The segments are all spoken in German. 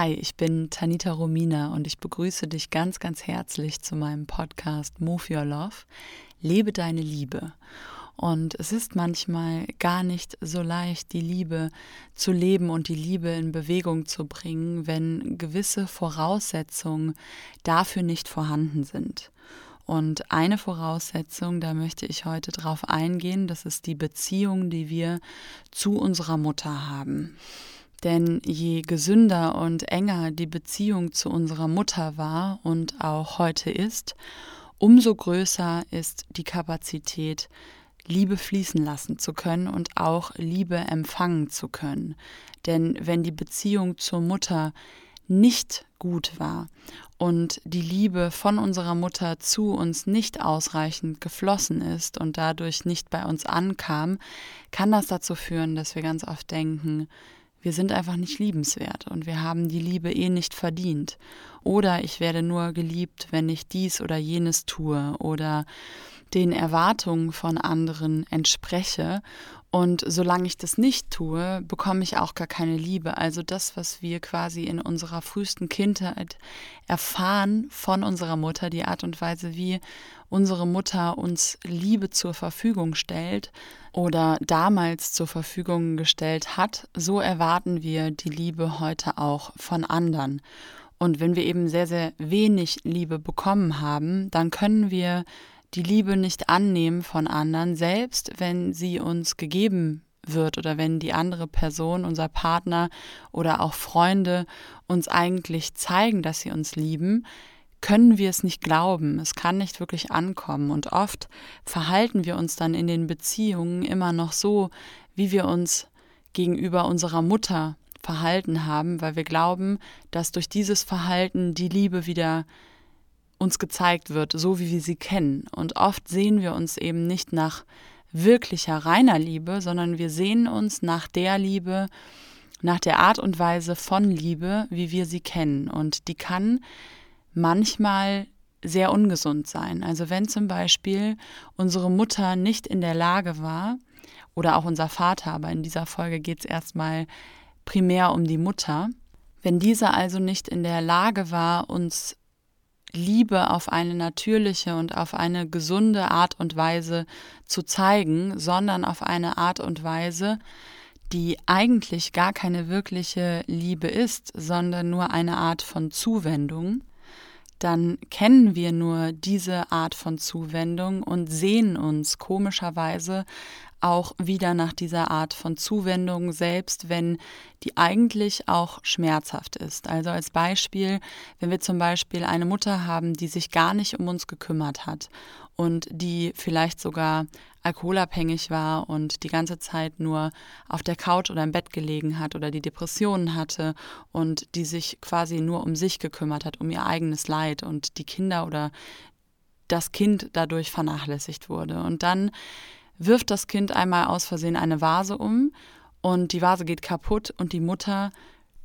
Hi, ich bin Tanita Romina und ich begrüße dich ganz, ganz herzlich zu meinem Podcast Move Your Love. Lebe deine Liebe. Und es ist manchmal gar nicht so leicht, die Liebe zu leben und die Liebe in Bewegung zu bringen, wenn gewisse Voraussetzungen dafür nicht vorhanden sind. Und eine Voraussetzung, da möchte ich heute drauf eingehen, das ist die Beziehung, die wir zu unserer Mutter haben. Denn je gesünder und enger die Beziehung zu unserer Mutter war und auch heute ist, umso größer ist die Kapazität, Liebe fließen lassen zu können und auch Liebe empfangen zu können. Denn wenn die Beziehung zur Mutter nicht gut war und die Liebe von unserer Mutter zu uns nicht ausreichend geflossen ist und dadurch nicht bei uns ankam, kann das dazu führen, dass wir ganz oft denken, wir sind einfach nicht liebenswert und wir haben die Liebe eh nicht verdient. Oder ich werde nur geliebt, wenn ich dies oder jenes tue oder den Erwartungen von anderen entspreche. Und solange ich das nicht tue, bekomme ich auch gar keine Liebe. Also das, was wir quasi in unserer frühesten Kindheit erfahren von unserer Mutter, die Art und Weise, wie unsere Mutter uns Liebe zur Verfügung stellt oder damals zur Verfügung gestellt hat, so erwarten wir die Liebe heute auch von anderen. Und wenn wir eben sehr, sehr wenig Liebe bekommen haben, dann können wir die Liebe nicht annehmen von anderen, selbst wenn sie uns gegeben wird oder wenn die andere Person, unser Partner oder auch Freunde uns eigentlich zeigen, dass sie uns lieben, können wir es nicht glauben. Es kann nicht wirklich ankommen. Und oft verhalten wir uns dann in den Beziehungen immer noch so, wie wir uns gegenüber unserer Mutter verhalten haben, weil wir glauben, dass durch dieses Verhalten die Liebe wieder uns gezeigt wird, so wie wir sie kennen. Und oft sehen wir uns eben nicht nach wirklicher reiner Liebe, sondern wir sehen uns nach der Liebe, nach der Art und Weise von Liebe, wie wir sie kennen. Und die kann manchmal sehr ungesund sein. Also wenn zum Beispiel unsere Mutter nicht in der Lage war, oder auch unser Vater, aber in dieser Folge geht es erstmal primär um die Mutter, wenn diese also nicht in der Lage war, uns Liebe auf eine natürliche und auf eine gesunde Art und Weise zu zeigen, sondern auf eine Art und Weise, die eigentlich gar keine wirkliche Liebe ist, sondern nur eine Art von Zuwendung, dann kennen wir nur diese Art von Zuwendung und sehen uns komischerweise auch wieder nach dieser Art von Zuwendung, selbst wenn die eigentlich auch schmerzhaft ist. Also als Beispiel, wenn wir zum Beispiel eine Mutter haben, die sich gar nicht um uns gekümmert hat und die vielleicht sogar alkoholabhängig war und die ganze Zeit nur auf der Couch oder im Bett gelegen hat oder die Depressionen hatte und die sich quasi nur um sich gekümmert hat, um ihr eigenes Leid und die Kinder oder das Kind dadurch vernachlässigt wurde. Und dann wirft das Kind einmal aus Versehen eine Vase um und die Vase geht kaputt und die Mutter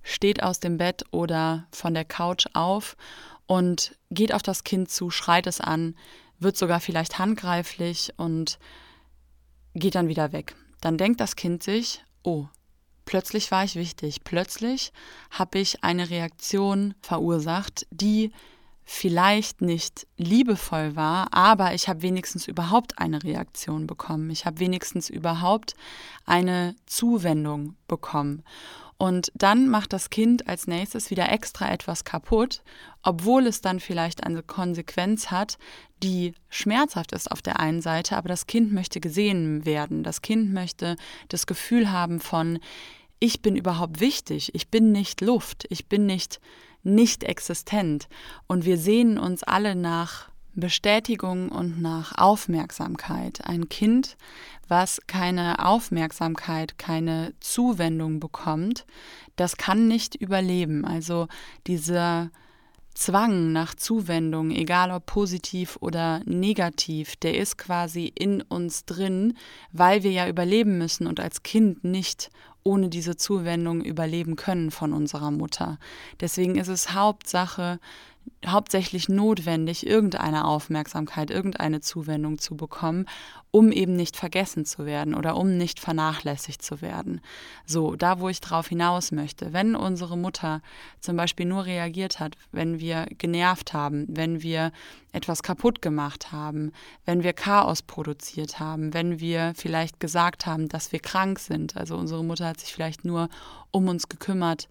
steht aus dem Bett oder von der Couch auf und geht auf das Kind zu, schreit es an, wird sogar vielleicht handgreiflich und geht dann wieder weg. Dann denkt das Kind sich, oh, plötzlich war ich wichtig, plötzlich habe ich eine Reaktion verursacht, die vielleicht nicht liebevoll war, aber ich habe wenigstens überhaupt eine Reaktion bekommen. Ich habe wenigstens überhaupt eine Zuwendung bekommen. Und dann macht das Kind als nächstes wieder extra etwas kaputt, obwohl es dann vielleicht eine Konsequenz hat, die schmerzhaft ist auf der einen Seite, aber das Kind möchte gesehen werden. Das Kind möchte das Gefühl haben von, ich bin überhaupt wichtig, ich bin nicht Luft, ich bin nicht nicht existent. Und wir sehnen uns alle nach Bestätigung und nach Aufmerksamkeit. Ein Kind, was keine Aufmerksamkeit, keine Zuwendung bekommt, das kann nicht überleben. Also dieser Zwang nach Zuwendung, egal ob positiv oder negativ, der ist quasi in uns drin, weil wir ja überleben müssen und als Kind nicht ohne diese Zuwendung überleben können von unserer Mutter. Deswegen ist es Hauptsache, hauptsächlich notwendig, irgendeine Aufmerksamkeit, irgendeine Zuwendung zu bekommen, um eben nicht vergessen zu werden oder um nicht vernachlässigt zu werden. So, da wo ich drauf hinaus möchte, wenn unsere Mutter zum Beispiel nur reagiert hat, wenn wir genervt haben, wenn wir etwas kaputt gemacht haben, wenn wir Chaos produziert haben, wenn wir vielleicht gesagt haben, dass wir krank sind, also unsere Mutter hat sich vielleicht nur um uns gekümmert,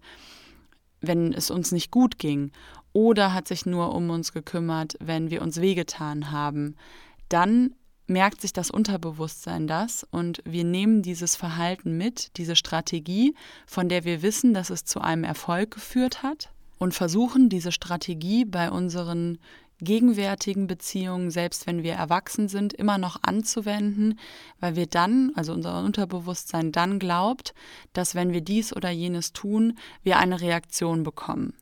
wenn es uns nicht gut ging oder hat sich nur um uns gekümmert, wenn wir uns wehgetan haben, dann merkt sich das Unterbewusstsein das und wir nehmen dieses Verhalten mit, diese Strategie, von der wir wissen, dass es zu einem Erfolg geführt hat und versuchen diese Strategie bei unseren gegenwärtigen Beziehungen, selbst wenn wir erwachsen sind, immer noch anzuwenden, weil wir dann, also unser Unterbewusstsein dann glaubt, dass wenn wir dies oder jenes tun, wir eine Reaktion bekommen.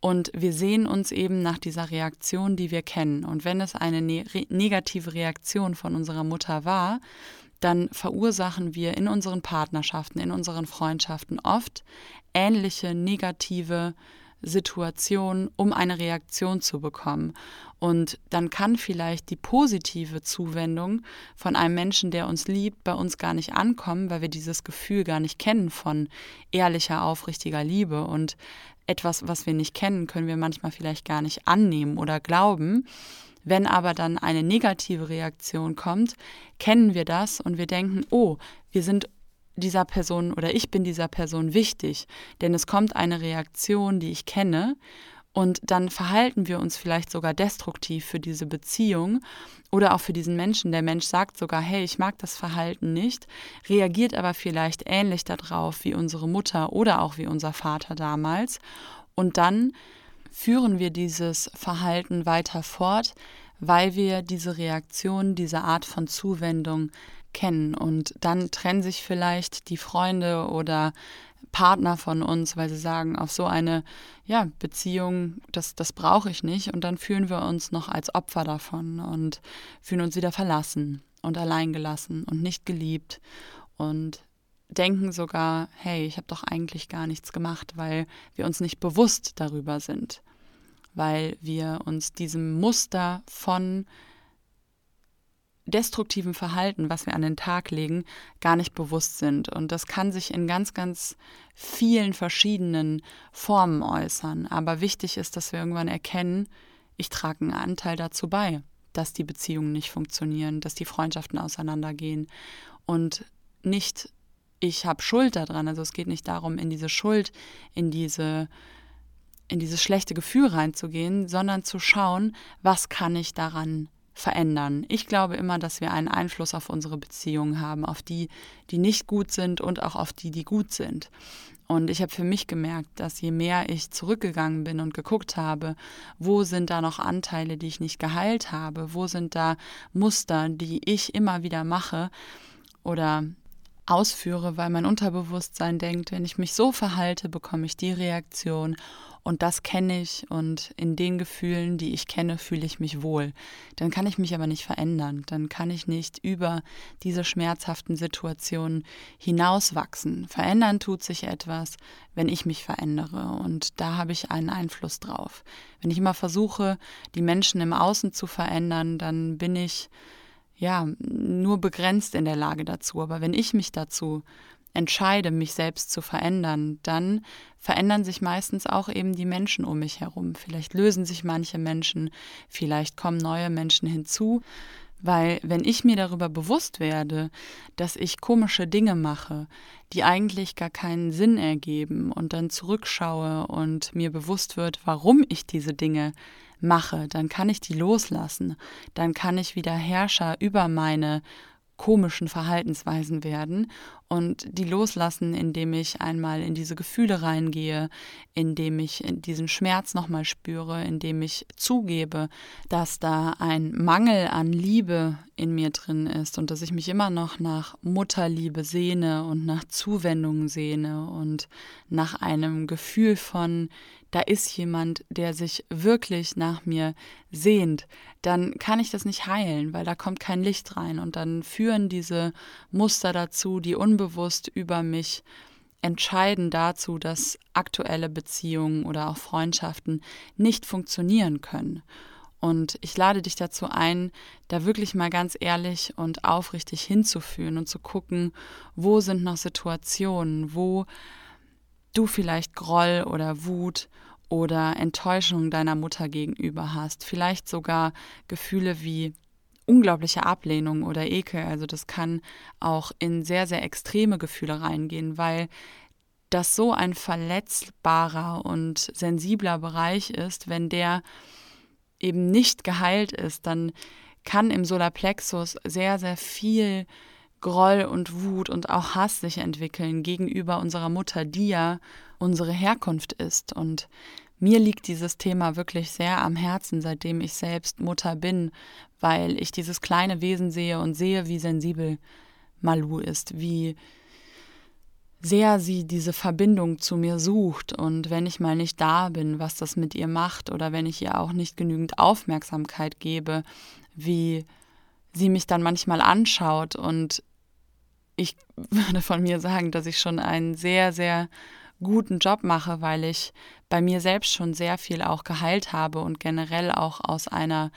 Und wir sehen uns eben nach dieser Reaktion, die wir kennen. Und wenn es eine ne negative Reaktion von unserer Mutter war, dann verursachen wir in unseren Partnerschaften, in unseren Freundschaften oft ähnliche negative Situationen, um eine Reaktion zu bekommen. Und dann kann vielleicht die positive Zuwendung von einem Menschen, der uns liebt, bei uns gar nicht ankommen, weil wir dieses Gefühl gar nicht kennen von ehrlicher, aufrichtiger Liebe. Und etwas, was wir nicht kennen, können wir manchmal vielleicht gar nicht annehmen oder glauben. Wenn aber dann eine negative Reaktion kommt, kennen wir das und wir denken, oh, wir sind dieser Person oder ich bin dieser Person wichtig, denn es kommt eine Reaktion, die ich kenne und dann verhalten wir uns vielleicht sogar destruktiv für diese Beziehung oder auch für diesen Menschen. Der Mensch sagt sogar, hey, ich mag das Verhalten nicht, reagiert aber vielleicht ähnlich darauf wie unsere Mutter oder auch wie unser Vater damals. Und dann führen wir dieses Verhalten weiter fort, weil wir diese Reaktion, diese Art von Zuwendung kennen. Und dann trennen sich vielleicht die Freunde oder Partner von uns, weil sie sagen, auf so eine ja, Beziehung, das, das brauche ich nicht. Und dann fühlen wir uns noch als Opfer davon und fühlen uns wieder verlassen und alleingelassen und nicht geliebt und denken sogar, hey, ich habe doch eigentlich gar nichts gemacht, weil wir uns nicht bewusst darüber sind, weil wir uns diesem Muster von destruktiven Verhalten, was wir an den Tag legen, gar nicht bewusst sind. Und das kann sich in ganz, ganz vielen verschiedenen Formen äußern. Aber wichtig ist, dass wir irgendwann erkennen, ich trage einen Anteil dazu bei, dass die Beziehungen nicht funktionieren, dass die Freundschaften auseinandergehen. Und nicht, ich habe Schuld daran. Also es geht nicht darum, in diese Schuld, in diese in dieses schlechte Gefühl reinzugehen, sondern zu schauen, was kann ich daran verändern. Ich glaube immer, dass wir einen Einfluss auf unsere Beziehungen haben, auf die, die nicht gut sind und auch auf die, die gut sind. Und ich habe für mich gemerkt, dass je mehr ich zurückgegangen bin und geguckt habe, wo sind da noch Anteile, die ich nicht geheilt habe, wo sind da Muster, die ich immer wieder mache oder ausführe, weil mein Unterbewusstsein denkt, wenn ich mich so verhalte, bekomme ich die Reaktion und das kenne ich und in den Gefühlen, die ich kenne, fühle ich mich wohl. Dann kann ich mich aber nicht verändern. Dann kann ich nicht über diese schmerzhaften Situationen hinauswachsen. Verändern tut sich etwas, wenn ich mich verändere und da habe ich einen Einfluss drauf. Wenn ich immer versuche, die Menschen im Außen zu verändern, dann bin ich ja nur begrenzt in der Lage dazu. Aber wenn ich mich dazu entscheide, mich selbst zu verändern, dann verändern sich meistens auch eben die Menschen um mich herum. Vielleicht lösen sich manche Menschen, vielleicht kommen neue Menschen hinzu, weil wenn ich mir darüber bewusst werde, dass ich komische Dinge mache, die eigentlich gar keinen Sinn ergeben und dann zurückschaue und mir bewusst wird, warum ich diese Dinge mache, dann kann ich die loslassen, dann kann ich wieder Herrscher über meine komischen Verhaltensweisen werden und die loslassen, indem ich einmal in diese Gefühle reingehe, indem ich diesen Schmerz nochmal spüre, indem ich zugebe, dass da ein Mangel an Liebe in mir drin ist und dass ich mich immer noch nach Mutterliebe sehne und nach Zuwendung sehne und nach einem Gefühl von da ist jemand, der sich wirklich nach mir sehnt, dann kann ich das nicht heilen, weil da kommt kein Licht rein und dann führen diese Muster dazu, die unbewusst über mich entscheiden dazu, dass aktuelle Beziehungen oder auch Freundschaften nicht funktionieren können. Und ich lade dich dazu ein, da wirklich mal ganz ehrlich und aufrichtig hinzuführen und zu gucken, wo sind noch Situationen, wo du vielleicht Groll oder Wut oder Enttäuschung deiner Mutter gegenüber hast, vielleicht sogar Gefühle wie unglaubliche Ablehnung oder Ekel. Also das kann auch in sehr, sehr extreme Gefühle reingehen, weil das so ein verletzbarer und sensibler Bereich ist, wenn der eben nicht geheilt ist, dann kann im Solarplexus sehr, sehr viel Groll und Wut und auch Hass sich entwickeln gegenüber unserer Mutter, die ja unsere Herkunft ist. Und mir liegt dieses Thema wirklich sehr am Herzen, seitdem ich selbst Mutter bin, weil ich dieses kleine Wesen sehe und sehe, wie sensibel Malu ist, wie sehr sie diese Verbindung zu mir sucht. Und wenn ich mal nicht da bin, was das mit ihr macht oder wenn ich ihr auch nicht genügend Aufmerksamkeit gebe, wie sie mich dann manchmal anschaut. Und ich würde von mir sagen, dass ich schon einen sehr, sehr guten Job mache, weil ich bei mir selbst schon sehr viel auch geheilt habe und generell auch aus einer,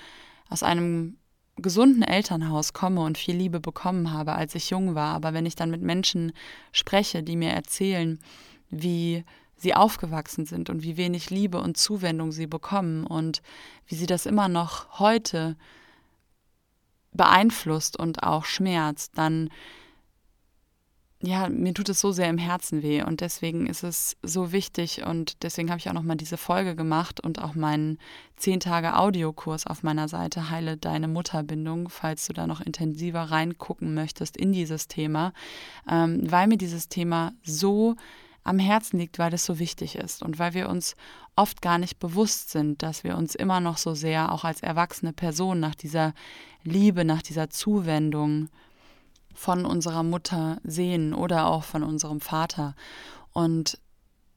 aus einem gesunden Elternhaus komme und viel Liebe bekommen habe, als ich jung war. Aber wenn ich dann mit Menschen spreche, die mir erzählen, wie sie aufgewachsen sind und wie wenig Liebe und Zuwendung sie bekommen und wie sie das immer noch heute beeinflusst und auch schmerzt, dann ja, mir tut es so sehr im Herzen weh und deswegen ist es so wichtig und deswegen habe ich auch nochmal diese Folge gemacht und auch meinen 10 Tage Audiokurs auf meiner Seite Heile deine Mutterbindung, falls du da noch intensiver reingucken möchtest in dieses Thema, ähm, weil mir dieses Thema so am Herzen liegt, weil es so wichtig ist und weil wir uns oft gar nicht bewusst sind, dass wir uns immer noch so sehr auch als erwachsene Person nach dieser Liebe, nach dieser Zuwendung von unserer Mutter sehen oder auch von unserem Vater. Und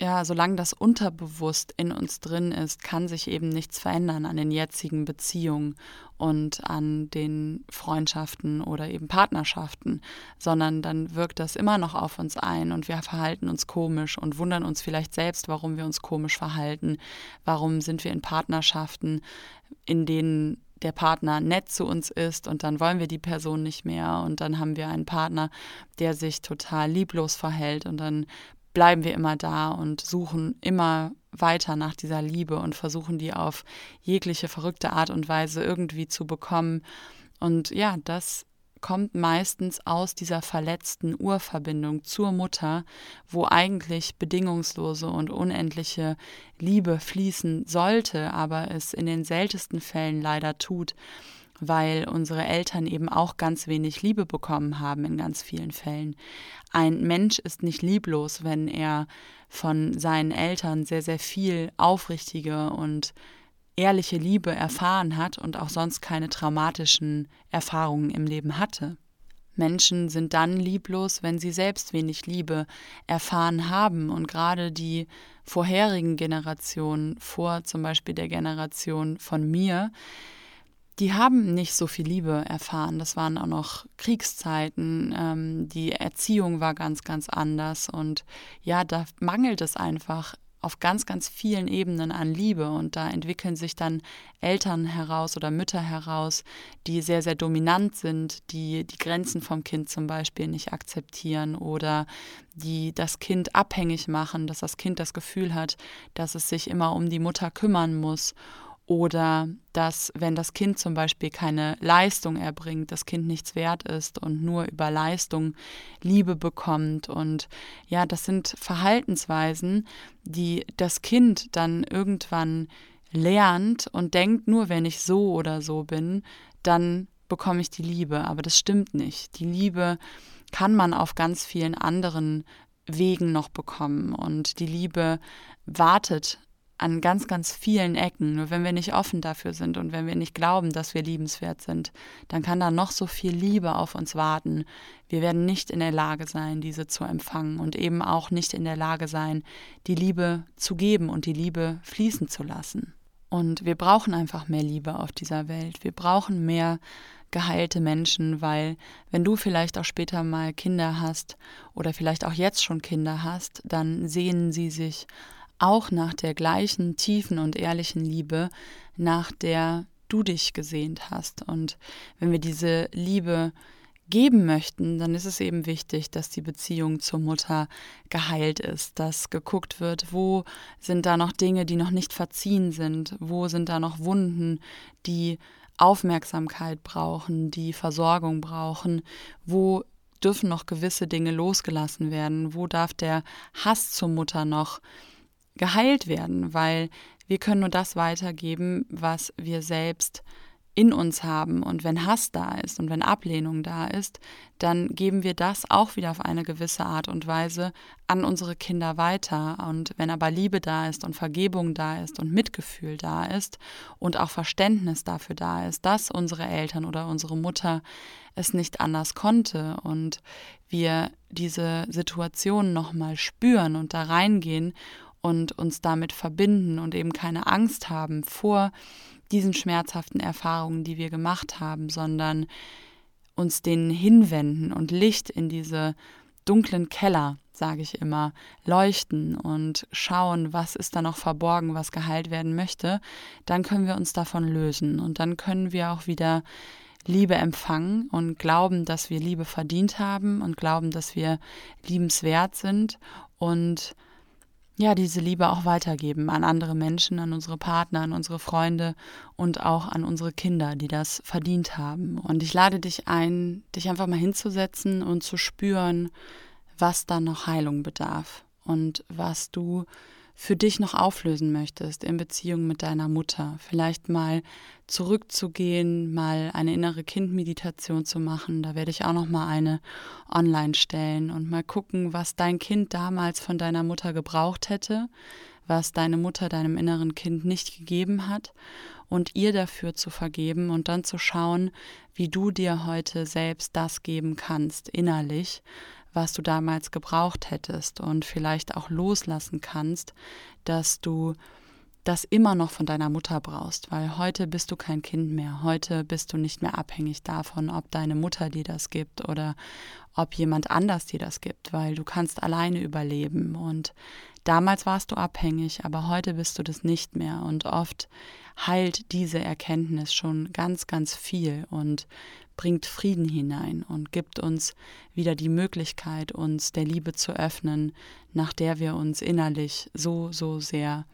ja, solange das unterbewusst in uns drin ist, kann sich eben nichts verändern an den jetzigen Beziehungen und an den Freundschaften oder eben Partnerschaften, sondern dann wirkt das immer noch auf uns ein und wir verhalten uns komisch und wundern uns vielleicht selbst, warum wir uns komisch verhalten, warum sind wir in Partnerschaften, in denen der Partner nett zu uns ist und dann wollen wir die Person nicht mehr und dann haben wir einen Partner, der sich total lieblos verhält und dann bleiben wir immer da und suchen immer weiter nach dieser Liebe und versuchen die auf jegliche verrückte Art und Weise irgendwie zu bekommen. Und ja, das kommt meistens aus dieser verletzten Urverbindung zur Mutter, wo eigentlich bedingungslose und unendliche Liebe fließen sollte, aber es in den seltensten Fällen leider tut, weil unsere Eltern eben auch ganz wenig Liebe bekommen haben in ganz vielen Fällen. Ein Mensch ist nicht lieblos, wenn er von seinen Eltern sehr, sehr viel aufrichtige und ehrliche Liebe erfahren hat und auch sonst keine traumatischen Erfahrungen im Leben hatte. Menschen sind dann lieblos, wenn sie selbst wenig Liebe erfahren haben. Und gerade die vorherigen Generationen, vor zum Beispiel der Generation von mir, die haben nicht so viel Liebe erfahren. Das waren auch noch Kriegszeiten. Ähm, die Erziehung war ganz, ganz anders. Und ja, da mangelt es einfach auf ganz, ganz vielen Ebenen an Liebe. Und da entwickeln sich dann Eltern heraus oder Mütter heraus, die sehr, sehr dominant sind, die die Grenzen vom Kind zum Beispiel nicht akzeptieren oder die das Kind abhängig machen, dass das Kind das Gefühl hat, dass es sich immer um die Mutter kümmern muss oder dass, wenn das Kind zum Beispiel keine Leistung erbringt, das Kind nichts wert ist und nur über Leistung Liebe bekommt. Und ja, das sind Verhaltensweisen, die das Kind dann irgendwann lernt und denkt, nur wenn ich so oder so bin, dann bekomme ich die Liebe. Aber das stimmt nicht. Die Liebe kann man auf ganz vielen anderen Wegen noch bekommen. Und die Liebe wartet an ganz, ganz vielen Ecken. Nur wenn wir nicht offen dafür sind und wenn wir nicht glauben, dass wir liebenswert sind, dann kann da noch so viel Liebe auf uns warten. Wir werden nicht in der Lage sein, diese zu empfangen und eben auch nicht in der Lage sein, die Liebe zu geben und die Liebe fließen zu lassen. Und wir brauchen einfach mehr Liebe auf dieser Welt. Wir brauchen mehr geheilte Menschen, weil wenn du vielleicht auch später mal Kinder hast oder vielleicht auch jetzt schon Kinder hast, dann sehnen sie sich auch nach der gleichen tiefen und ehrlichen Liebe, nach der du dich gesehnt hast. Und wenn wir diese Liebe geben möchten, dann ist es eben wichtig, dass die Beziehung zur Mutter geheilt ist, dass geguckt wird, wo sind da noch Dinge, die noch nicht verziehen sind, wo sind da noch Wunden, die Aufmerksamkeit brauchen, die Versorgung brauchen, wo dürfen noch gewisse Dinge losgelassen werden, wo darf der Hass zur Mutter noch geheilt werden, weil wir können nur das weitergeben, was wir selbst in uns haben. Und wenn Hass da ist und wenn Ablehnung da ist, dann geben wir das auch wieder auf eine gewisse Art und Weise an unsere Kinder weiter. Und wenn aber Liebe da ist und Vergebung da ist und Mitgefühl da ist und auch Verständnis dafür da ist, dass unsere Eltern oder unsere Mutter es nicht anders konnte und wir diese Situation nochmal spüren und da reingehen und uns damit verbinden und eben keine Angst haben vor diesen schmerzhaften Erfahrungen, die wir gemacht haben, sondern uns denen hinwenden und Licht in diese dunklen Keller, sage ich immer, leuchten und schauen, was ist da noch verborgen, was geheilt werden möchte, dann können wir uns davon lösen und dann können wir auch wieder Liebe empfangen und glauben, dass wir Liebe verdient haben und glauben, dass wir liebenswert sind und ja, diese Liebe auch weitergeben an andere Menschen, an unsere Partner, an unsere Freunde und auch an unsere Kinder, die das verdient haben. Und ich lade dich ein, dich einfach mal hinzusetzen und zu spüren, was da noch Heilung bedarf und was du für dich noch auflösen möchtest in Beziehung mit deiner Mutter. Vielleicht mal zurückzugehen, mal eine innere Kindmeditation zu machen. Da werde ich auch noch mal eine online stellen und mal gucken, was dein Kind damals von deiner Mutter gebraucht hätte, was deine Mutter deinem inneren Kind nicht gegeben hat und ihr dafür zu vergeben und dann zu schauen, wie du dir heute selbst das geben kannst innerlich, was du damals gebraucht hättest und vielleicht auch loslassen kannst, dass du das immer noch von deiner Mutter brauchst, weil heute bist du kein Kind mehr, heute bist du nicht mehr abhängig davon, ob deine Mutter dir das gibt oder ob jemand anders dir das gibt, weil du kannst alleine überleben. Und damals warst du abhängig, aber heute bist du das nicht mehr. Und oft heilt diese Erkenntnis schon ganz, ganz viel und bringt Frieden hinein und gibt uns wieder die Möglichkeit, uns der Liebe zu öffnen, nach der wir uns innerlich so, so sehr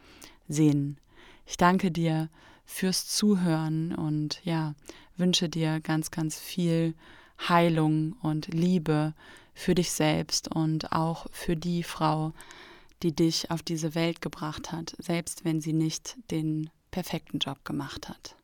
sehnen. Ich danke dir fürs Zuhören und ja, wünsche dir ganz, ganz viel Heilung und Liebe für dich selbst und auch für die Frau, die dich auf diese Welt gebracht hat, selbst wenn sie nicht den perfekten Job gemacht hat.